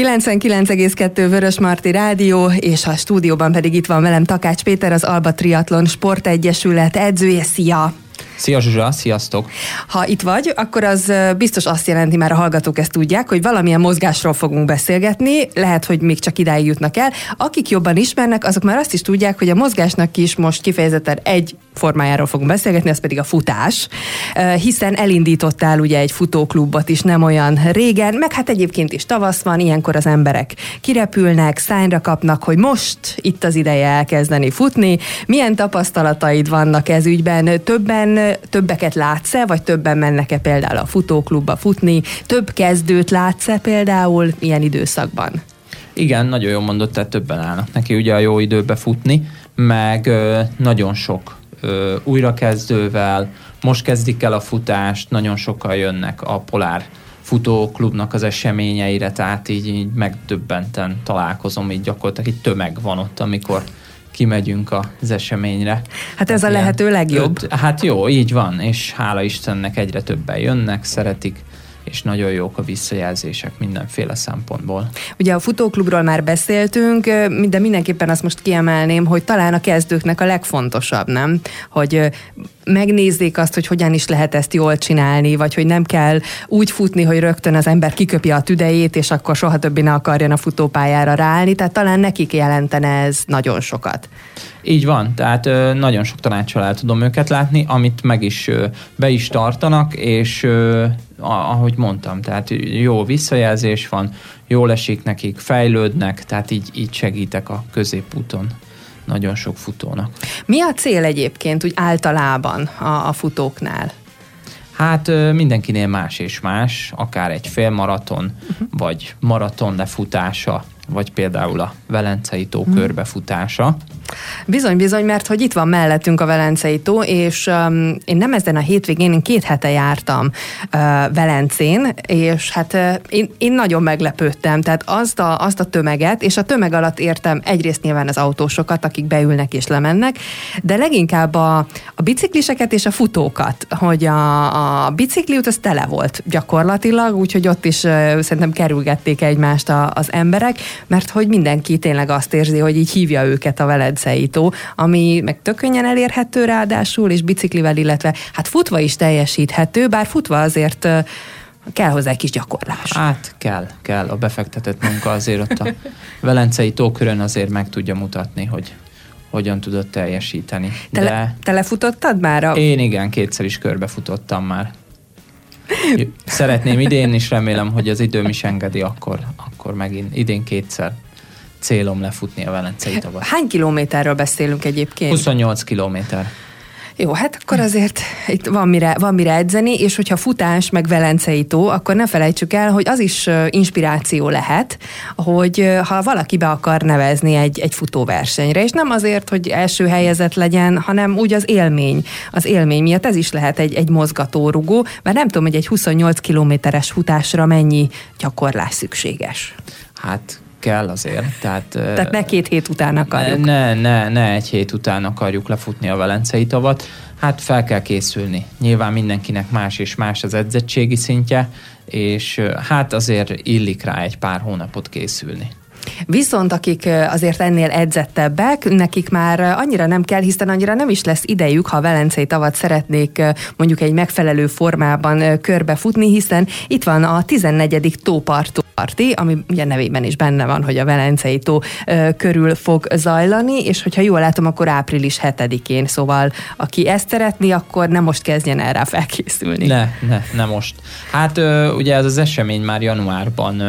99,2 Vörös Marti Rádió, és a stúdióban pedig itt van velem Takács Péter, az Alba Triatlon Sportegyesület edzője. Szia! Szia Zsuzsa, sziasztok! Ha itt vagy, akkor az biztos azt jelenti, már a hallgatók ezt tudják, hogy valamilyen mozgásról fogunk beszélgetni, lehet, hogy még csak idáig jutnak el. Akik jobban ismernek, azok már azt is tudják, hogy a mozgásnak is most kifejezetten egy formájáról fogunk beszélgetni, ez pedig a futás, hiszen elindítottál ugye egy futóklubot is nem olyan régen, meg hát egyébként is tavasz van, ilyenkor az emberek kirepülnek, szányra kapnak, hogy most itt az ideje elkezdeni futni. Milyen tapasztalataid vannak ez ügyben? Többen, többeket látsz-e, vagy többen mennek-e például a futóklubba futni? Több kezdőt látsz-e például ilyen időszakban? Igen, nagyon jól mondott, tehát többen állnak neki ugye a jó időbe futni, meg ö, nagyon sok ö, újrakezdővel, most kezdik el a futást, nagyon sokan jönnek a Polár futóklubnak az eseményeire, tehát így, így megdöbbenten találkozom, így gyakorlatilag egy tömeg van ott, amikor kimegyünk az eseményre. Hát ez a lehető legjobb. Öt, hát jó, így van, és hála Istennek egyre többen jönnek, szeretik, és nagyon jók a visszajelzések mindenféle szempontból. Ugye a futóklubról már beszéltünk, de mindenképpen azt most kiemelném, hogy talán a kezdőknek a legfontosabb, nem? Hogy megnézzék azt, hogy hogyan is lehet ezt jól csinálni, vagy hogy nem kell úgy futni, hogy rögtön az ember kiköpi a tüdejét, és akkor soha többi ne akarjon a futópályára ráállni, tehát talán nekik jelentene ez nagyon sokat. Így van, tehát nagyon sok tanácsal el tudom őket látni, amit meg is be is tartanak, és ahogy mondtam, tehát jó visszajelzés van, jól esik nekik, fejlődnek, tehát így, így segítek a középúton nagyon sok futónak. Mi a cél egyébként úgy általában a, a futóknál? Hát mindenkinél más és más, akár egy félmaraton, uh-huh. vagy maraton lefutása, vagy például a Velencei tó hmm. körbefutása. Bizony, bizony, mert hogy itt van mellettünk a Velencei tó, és um, én nem ezen a hétvégén, én két hete jártam uh, Velencén, és hát uh, én, én nagyon meglepődtem, tehát azt a, azt a tömeget, és a tömeg alatt értem egyrészt nyilván az autósokat, akik beülnek és lemennek, de leginkább a, a bicikliseket és a futókat, hogy a, a bicikliút az tele volt gyakorlatilag, úgyhogy ott is uh, szerintem kerülgették egymást a, az emberek, mert hogy mindenki tényleg azt érzi, hogy így hívja őket a Velencei tó, ami meg tök könnyen elérhető ráadásul, és biciklivel, illetve hát futva is teljesíthető, bár futva azért kell hozzá egy kis gyakorlás. Hát kell, kell. A befektetett munka azért ott a Velencei tókörön azért meg tudja mutatni, hogy hogyan tudott teljesíteni. Te, De... te lefutottad már? A... Én igen, kétszer is körbefutottam már. Szeretném idén is, remélem, hogy az időm is engedi, akkor, akkor megint idén kétszer célom lefutni a Velencei tavat. Hány kilométerről beszélünk egyébként? 28 kilométer. Jó, hát akkor azért itt van mire, van mire edzeni, és hogyha futás meg Velencei tó, akkor ne felejtsük el, hogy az is inspiráció lehet, hogy ha valaki be akar nevezni egy, egy futóversenyre, és nem azért, hogy első helyezett legyen, hanem úgy az élmény, az élmény miatt ez is lehet egy, egy mozgatórugó, mert nem tudom, hogy egy 28 kilométeres futásra mennyi gyakorlás szükséges. Hát kell azért. Tehát, Tehát ne két hét után akarjuk. Ne, ne, ne egy hét után akarjuk lefutni a Velencei tavat. Hát fel kell készülni. Nyilván mindenkinek más és más az edzettségi szintje, és hát azért illik rá egy pár hónapot készülni. Viszont akik azért ennél edzettebbek, nekik már annyira nem kell, hiszen annyira nem is lesz idejük, ha a Velencei tavat szeretnék mondjuk egy megfelelő formában körbefutni, hiszen itt van a 14. tópartó parti, ami ugye nevében is benne van, hogy a Velencei tó körül fog zajlani, és hogyha jól látom, akkor április 7-én, szóval aki ezt szeretné, akkor nem most kezdjen el rá felkészülni. Ne, ne, ne most. Hát ugye ez az esemény már januárban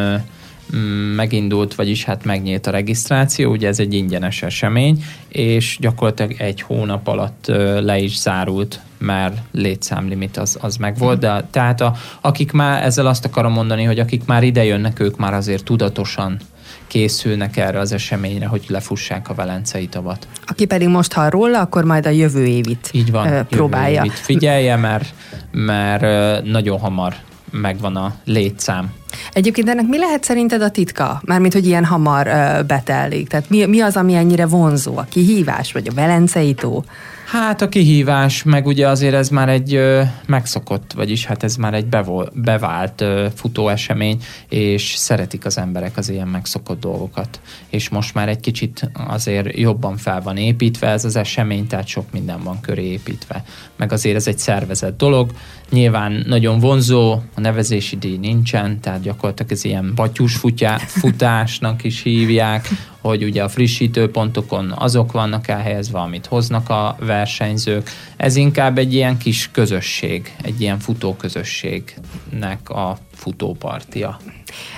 megindult, vagyis hát megnyílt a regisztráció, ugye ez egy ingyenes esemény, és gyakorlatilag egy hónap alatt le is zárult, mert létszámlimit az, az meg volt, de tehát a, akik már, ezzel azt akarom mondani, hogy akik már ide jönnek, ők már azért tudatosan készülnek erre az eseményre, hogy lefussák a Velencei tavat. Aki pedig most hall róla, akkor majd a jövő évit Így van, próbálja. Jövő évit figyelje, mert, mert nagyon hamar megvan a létszám. Egyébként ennek mi lehet szerinted a titka? Mármint, hogy ilyen hamar ö, betelik. Tehát mi, mi az, ami ennyire vonzó? A kihívás, vagy a Velencei tó? Hát a kihívás, meg ugye azért ez már egy ö, megszokott, vagyis hát ez már egy bevol, bevált ö, futóesemény, és szeretik az emberek az ilyen megszokott dolgokat. És most már egy kicsit azért jobban fel van építve ez az esemény, tehát sok minden van köré építve. Meg azért ez egy szervezett dolog, nyilván nagyon vonzó, a nevezési díj nincsen, tehát gyakorlatilag ez ilyen batyús futá, futásnak is hívják, hogy ugye a frissítőpontokon azok vannak elhelyezve, amit hoznak a versenyzők. Ez inkább egy ilyen kis közösség, egy ilyen futóközösségnek a futópartia.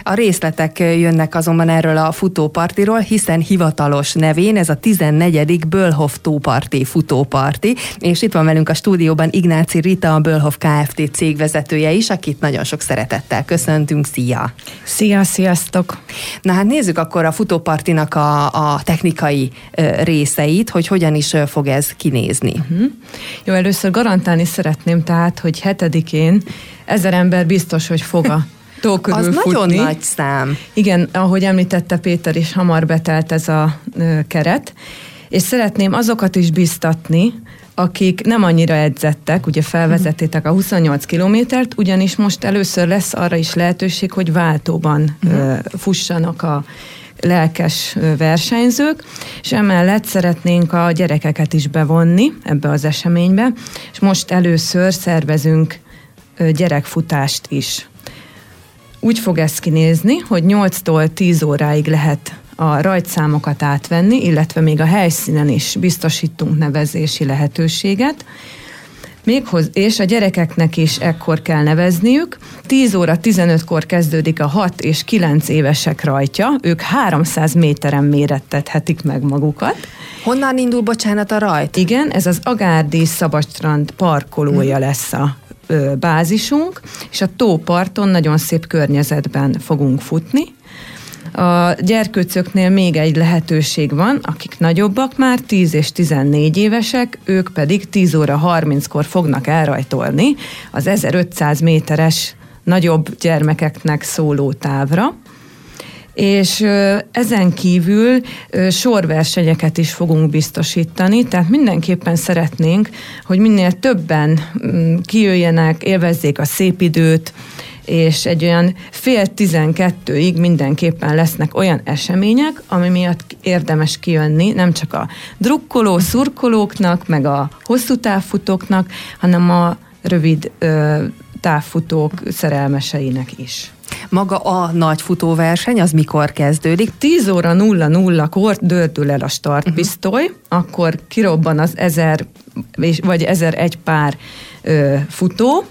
A részletek jönnek azonban erről a futópartiról, hiszen hivatalos nevén ez a 14. Bölhof tóparti futóparti, és itt van velünk a stúdióban Ignáci Rita, a Bölhof Kft. cégvezetője is, akit nagyon sok szeretettel köszöntünk. Szia! Szia, sziasztok! Na hát nézzük akkor a futópartinak a, a technikai részeit, hogy hogyan is fog ez kinézni. Uh-huh. Jó, először garantálni szeretném tehát, hogy hetedikén ezer ember biztos, hogy fog a tó körül Az futni. nagyon nagy szám. Igen, ahogy említette Péter is, hamar betelt ez a ö, keret, és szeretném azokat is biztatni, akik nem annyira edzettek, ugye felvezettétek a 28 kilométert, ugyanis most először lesz arra is lehetőség, hogy váltóban uh-huh. fussanak a lelkes versenyzők, és emellett szeretnénk a gyerekeket is bevonni ebbe az eseménybe, és most először szervezünk gyerekfutást is. Úgy fog ez kinézni, hogy 8-tól 10 óráig lehet a rajtszámokat átvenni, illetve még a helyszínen is biztosítunk nevezési lehetőséget. Méghoz, és a gyerekeknek is ekkor kell nevezniük. 10 óra 15-kor kezdődik a 6 és 9 évesek rajtja, ők 300 méteren mérettethetik meg magukat. Honnan indul, bocsánat, a rajt? Igen, ez az Agárdi Szabadstrand parkolója hmm. lesz a bázisunk, és a tóparton nagyon szép környezetben fogunk futni. A gyerkőcöknél még egy lehetőség van, akik nagyobbak már, 10 és 14 évesek, ők pedig 10 óra 30-kor fognak elrajtolni az 1500 méteres nagyobb gyermekeknek szóló távra. És ezen kívül sorversenyeket is fogunk biztosítani, tehát mindenképpen szeretnénk, hogy minél többen mm, kijöjjenek, élvezzék a szép időt, és egy olyan fél tizenkettőig mindenképpen lesznek olyan események, ami miatt érdemes kijönni, nem csak a drukkoló, szurkolóknak, meg a hosszú távfutóknak, hanem a rövid ö, távfutók szerelmeseinek is. Maga a nagy futóverseny, az mikor kezdődik? 10 óra 00-kor dördül el a startpisztoly, uh-huh. akkor kirobban az 1000 vagy 1001 pár ö, futó,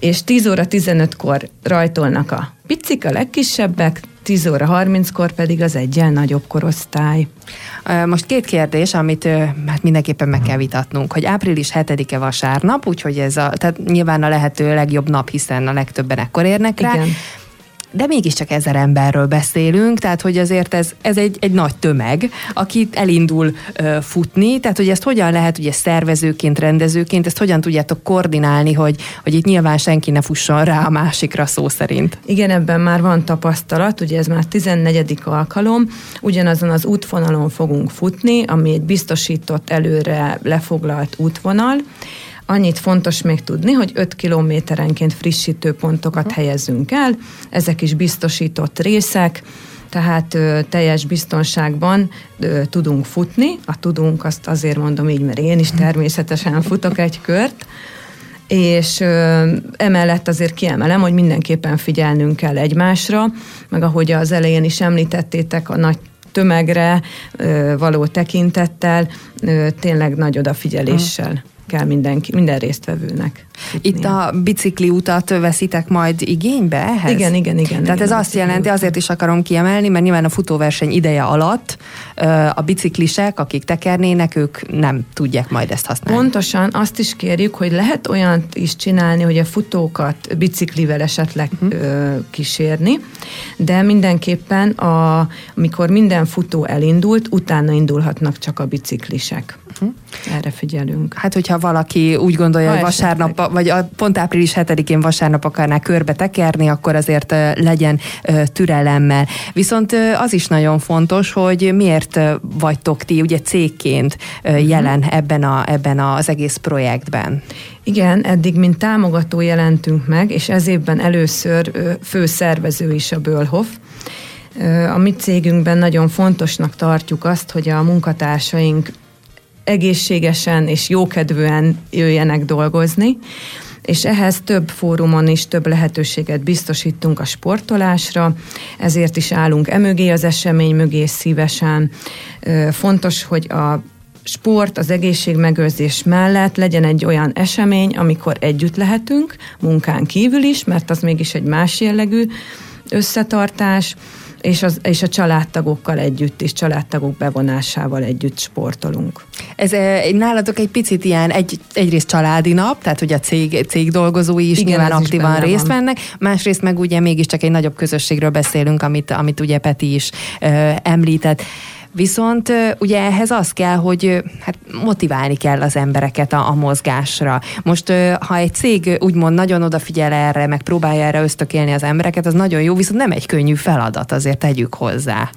és 10 óra 15-kor rajtolnak a picik, a legkisebbek, 10 óra 30-kor pedig az egyen nagyobb korosztály. Most két kérdés, amit hát mindenképpen meg kell vitatnunk, hogy április 7-e vasárnap, úgyhogy ez a, tehát nyilván a lehető legjobb nap, hiszen a legtöbben ekkor érnek rá. Igen de mégiscsak ezer emberről beszélünk, tehát hogy azért ez, ez egy, egy nagy tömeg, aki elindul uh, futni, tehát hogy ezt hogyan lehet ugye szervezőként, rendezőként, ezt hogyan tudjátok koordinálni, hogy, hogy itt nyilván senki ne fusson rá a másikra szó szerint. Igen, ebben már van tapasztalat, ugye ez már 14. alkalom, ugyanazon az útvonalon fogunk futni, ami egy biztosított előre lefoglalt útvonal, Annyit fontos még tudni, hogy 5 kilométerenként frissítő pontokat helyezünk el, ezek is biztosított részek, tehát ö, teljes biztonságban ö, tudunk futni. A tudunk, azt azért mondom így, mert én is természetesen futok egy kört, és ö, emellett azért kiemelem, hogy mindenképpen figyelnünk kell egymásra, meg ahogy az elején is említettétek, a nagy tömegre ö, való tekintettel, ö, tényleg nagy odafigyeléssel. Hmm kell mindenki, minden résztvevőnek. Itt a bicikli utat veszitek majd igénybe ehhez? Igen, igen, igen. Tehát igen, ez azt jelenti, azért is akarom kiemelni, mert nyilván a futóverseny ideje alatt a biciklisek, akik tekernének, ők nem tudják majd ezt használni. Pontosan azt is kérjük, hogy lehet olyan is csinálni, hogy a futókat biciklivel esetleg uh-huh. kísérni, de mindenképpen a, amikor minden futó elindult, utána indulhatnak csak a biciklisek. Uh-huh. Erre figyelünk. Hát, hogyha valaki úgy gondolja, ha hogy vasárnap, vagy a pont április 7-én vasárnap akarná körbe tekerni, akkor azért legyen türelemmel. Viszont az is nagyon fontos, hogy miért vagytok ti ugye cégként uh-huh. jelen ebben, a, ebben az egész projektben. Igen, eddig mint támogató jelentünk meg, és ez évben először főszervező is a Bölhof. A mi cégünkben nagyon fontosnak tartjuk azt, hogy a munkatársaink egészségesen és jókedvűen jöjjenek dolgozni, és ehhez több fórumon is több lehetőséget biztosítunk a sportolásra, ezért is állunk emögé az esemény mögé szívesen. Fontos, hogy a sport, az egészségmegőrzés mellett legyen egy olyan esemény, amikor együtt lehetünk, munkán kívül is, mert az mégis egy más jellegű összetartás, és, az, és a családtagokkal együtt is, családtagok bevonásával együtt sportolunk. Ez nálatok egy picit ilyen egy, egyrészt családi nap, tehát hogy a cég, cég dolgozói is Igen, nyilván aktívan is részt van. vennek, másrészt meg ugye mégiscsak egy nagyobb közösségről beszélünk, amit, amit ugye Peti is ö, említett. Viszont ugye ehhez az kell, hogy hát motiválni kell az embereket a, a mozgásra. Most ha egy cég úgymond nagyon odafigyel erre, meg próbálja erre ösztökélni az embereket, az nagyon jó, viszont nem egy könnyű feladat, azért tegyük hozzá.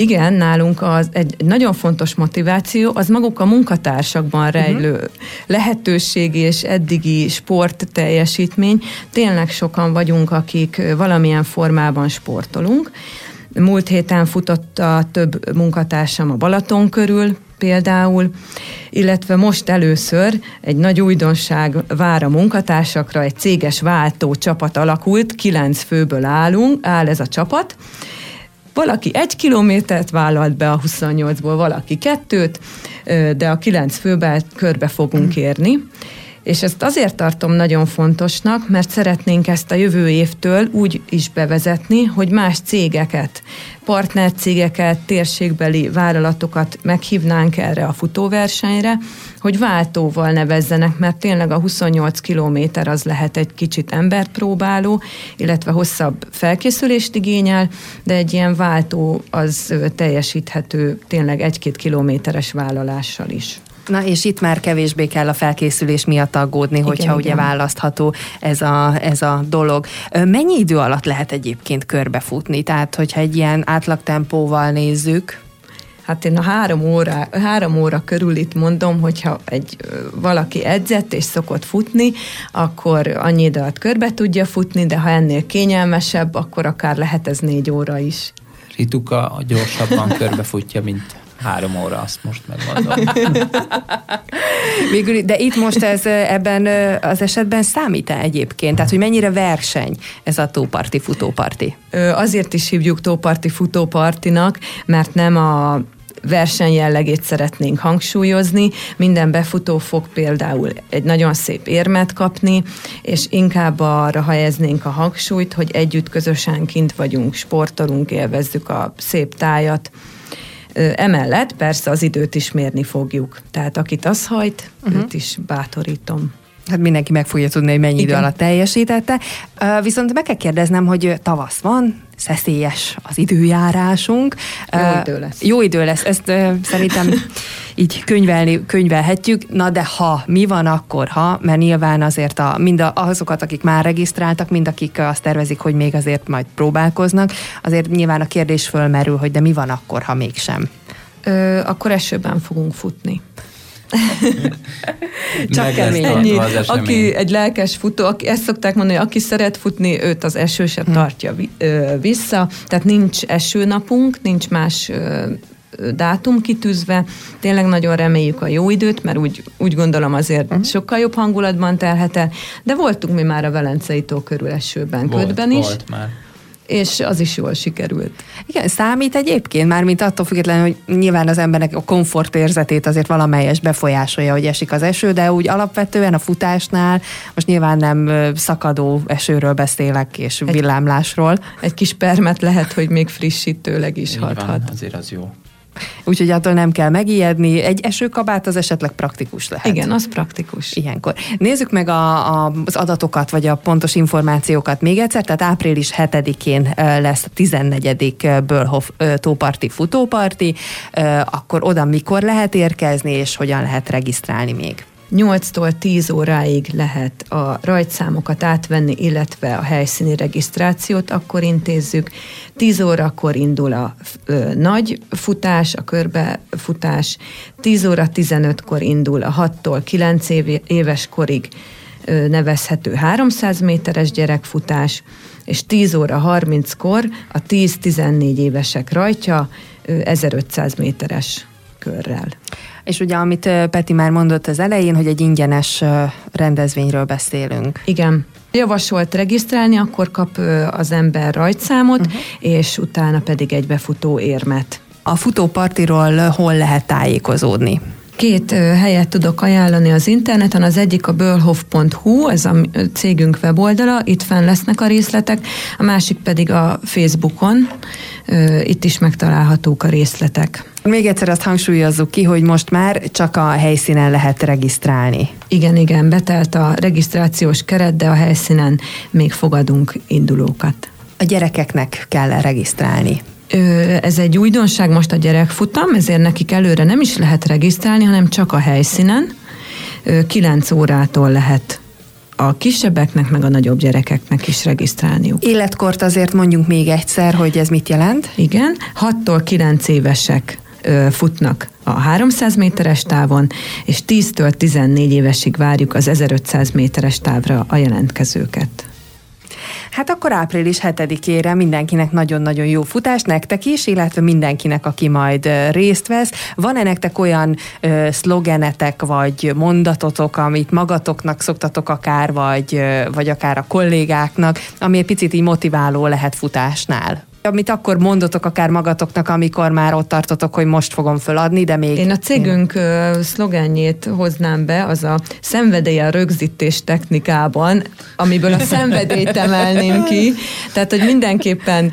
Igen, nálunk az egy nagyon fontos motiváció, az maguk a munkatársakban rejlő uh-huh. lehetőség és eddigi sport teljesítmény. Tényleg sokan vagyunk, akik valamilyen formában sportolunk, Múlt héten futott a több munkatársam a Balaton körül, például, illetve most először egy nagy újdonság vár a munkatársakra, egy céges váltó csapat alakult, kilenc főből állunk, áll ez a csapat, valaki egy kilométert vállalt be a 28-ból, valaki kettőt, de a kilenc főben körbe fogunk érni. És ezt azért tartom nagyon fontosnak, mert szeretnénk ezt a jövő évtől úgy is bevezetni, hogy más cégeket, partnercégeket, térségbeli vállalatokat meghívnánk erre a futóversenyre, hogy váltóval nevezzenek, mert tényleg a 28 kilométer az lehet egy kicsit emberpróbáló, illetve hosszabb felkészülést igényel, de egy ilyen váltó az teljesíthető tényleg egy-két kilométeres vállalással is. Na és itt már kevésbé kell a felkészülés miatt aggódni, hogyha igen, ugye igen. választható ez a, ez a dolog. Mennyi idő alatt lehet egyébként körbefutni? Tehát, hogyha egy ilyen átlagtempóval nézzük, Hát én a három óra, három óra körül itt mondom, hogyha egy valaki edzett és szokott futni, akkor annyi idő alatt körbe tudja futni, de ha ennél kényelmesebb, akkor akár lehet ez négy óra is. Rituka gyorsabban körbefutja, mint három óra, azt most megmondom. Végül, de itt most ez ebben az esetben számít-e egyébként? Tehát, hogy mennyire verseny ez a tóparti futóparti? Azért is hívjuk tóparti futópartinak, mert nem a verseny jellegét szeretnénk hangsúlyozni. Minden befutó fog például egy nagyon szép érmet kapni, és inkább arra helyeznénk a hangsúlyt, hogy együtt közösen kint vagyunk, sportolunk, élvezzük a szép tájat, Emellett persze az időt is mérni fogjuk. Tehát akit az hajt, uh-huh. őt is bátorítom. Hát mindenki meg fogja tudni, hogy mennyi Igen. idő alatt teljesítette. Viszont meg kell kérdeznem, hogy tavasz van, szeszélyes az időjárásunk. Jó idő lesz. Jó idő lesz, ezt szerintem így könyvelni, könyvelhetjük. Na de ha, mi van akkor, ha? Mert nyilván azért a, mind a, azokat, akik már regisztráltak, mind akik azt tervezik, hogy még azért majd próbálkoznak, azért nyilván a kérdés fölmerül, hogy de mi van akkor, ha mégsem? Ö, akkor esőben fogunk futni. Csak kemény. Ennyi. Aki egy lelkes futó, aki, ezt szokták mondani, aki szeret futni, őt az eső sem hm. tartja vissza. Tehát nincs esőnapunk, nincs más dátum kitűzve. Tényleg nagyon reméljük a jó időt, mert úgy, úgy gondolom azért uh-huh. sokkal jobb hangulatban telhet el. De voltunk mi már a Velencei tó körül esőben, volt, ködben is. Volt már és az is jól sikerült. Igen, számít egyébként már, mint attól függetlenül, hogy nyilván az embernek a komfortérzetét azért valamelyes befolyásolja, hogy esik az eső, de úgy alapvetően a futásnál most nyilván nem szakadó esőről beszélek, és villámlásról. Egy kis permet lehet, hogy még frissítőleg is hathat. azért az jó. Úgyhogy attól nem kell megijedni. Egy esőkabát az esetleg praktikus lehet. Igen, az praktikus. Ilyenkor. Nézzük meg a, a, az adatokat, vagy a pontos információkat még egyszer. Tehát április 7-én lesz a 14. Bölhof tóparti futóparti. Akkor oda mikor lehet érkezni, és hogyan lehet regisztrálni még? 8-tól 10 óráig lehet a rajtszámokat átvenni, illetve a helyszíni regisztrációt akkor intézzük. 10 órakor indul a ö, nagy futás, a körbefutás, 10 óra 15-kor indul a 6-tól 9 éves korig ö, nevezhető 300 méteres gyerekfutás, és 10 óra 30-kor a 10-14 évesek rajtja ö, 1500 méteres körrel. És ugye, amit Peti már mondott az elején, hogy egy ingyenes rendezvényről beszélünk. Igen. Javasolt regisztrálni, akkor kap az ember rajtszámot, uh-huh. és utána pedig egy befutó érmet. A futópartiról hol lehet tájékozódni? Két helyet tudok ajánlani az interneten, az egyik a börhof.hu, ez a cégünk weboldala, itt fenn lesznek a részletek, a másik pedig a Facebookon, itt is megtalálhatók a részletek. Még egyszer azt hangsúlyozzuk ki, hogy most már csak a helyszínen lehet regisztrálni. Igen, igen, betelt a regisztrációs keret, de a helyszínen még fogadunk indulókat. A gyerekeknek kell regisztrálni. Ez egy újdonság most a gyerekfutam, ezért nekik előre nem is lehet regisztrálni, hanem csak a helyszínen. 9 órától lehet a kisebbeknek, meg a nagyobb gyerekeknek is regisztrálniuk. Életkort azért mondjunk még egyszer, hogy ez mit jelent? Igen, 6-tól 9 évesek futnak a 300 méteres távon, és 10-től 14 évesig várjuk az 1500 méteres távra a jelentkezőket. Hát akkor április 7-ére mindenkinek nagyon-nagyon jó futás, nektek is, illetve mindenkinek, aki majd részt vesz. Van-e nektek olyan ö, szlogenetek, vagy mondatotok, amit magatoknak szoktatok akár, vagy, vagy akár a kollégáknak, ami egy picit így motiváló lehet futásnál? amit akkor mondotok akár magatoknak, amikor már ott tartotok, hogy most fogom föladni, de még... Én a cégünk én... hoznám be, az a szenvedélyen rögzítés technikában, amiből a szenvedélyt emelném ki. Tehát, hogy mindenképpen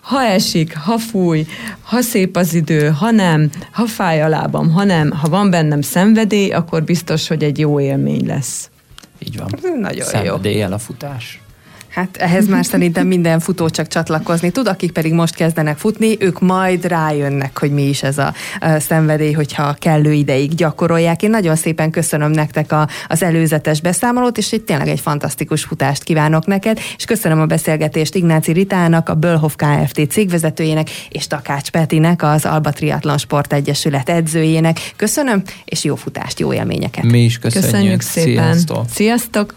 ha esik, ha fúj, ha szép az idő, ha nem, ha fáj a lábam, ha nem, ha van bennem szenvedély, akkor biztos, hogy egy jó élmény lesz. Így van. Nagyon Szenvedéllyel jó. a futás. Hát ehhez már szerintem minden futó csak csatlakozni tud, akik pedig most kezdenek futni, ők majd rájönnek, hogy mi is ez a, a szenvedély, hogyha kellő ideig gyakorolják. Én nagyon szépen köszönöm nektek a, az előzetes beszámolót, és itt tényleg egy fantasztikus futást kívánok neked, és köszönöm a beszélgetést Ignáci Ritának, a Bölhof Kft. cégvezetőjének, és Takács Petinek, az Alba Triathlon Sport Egyesület edzőjének. Köszönöm, és jó futást, jó élményeket. Mi is köszönjük. Köszönjük szépen. Sziasztok! Sziasztok.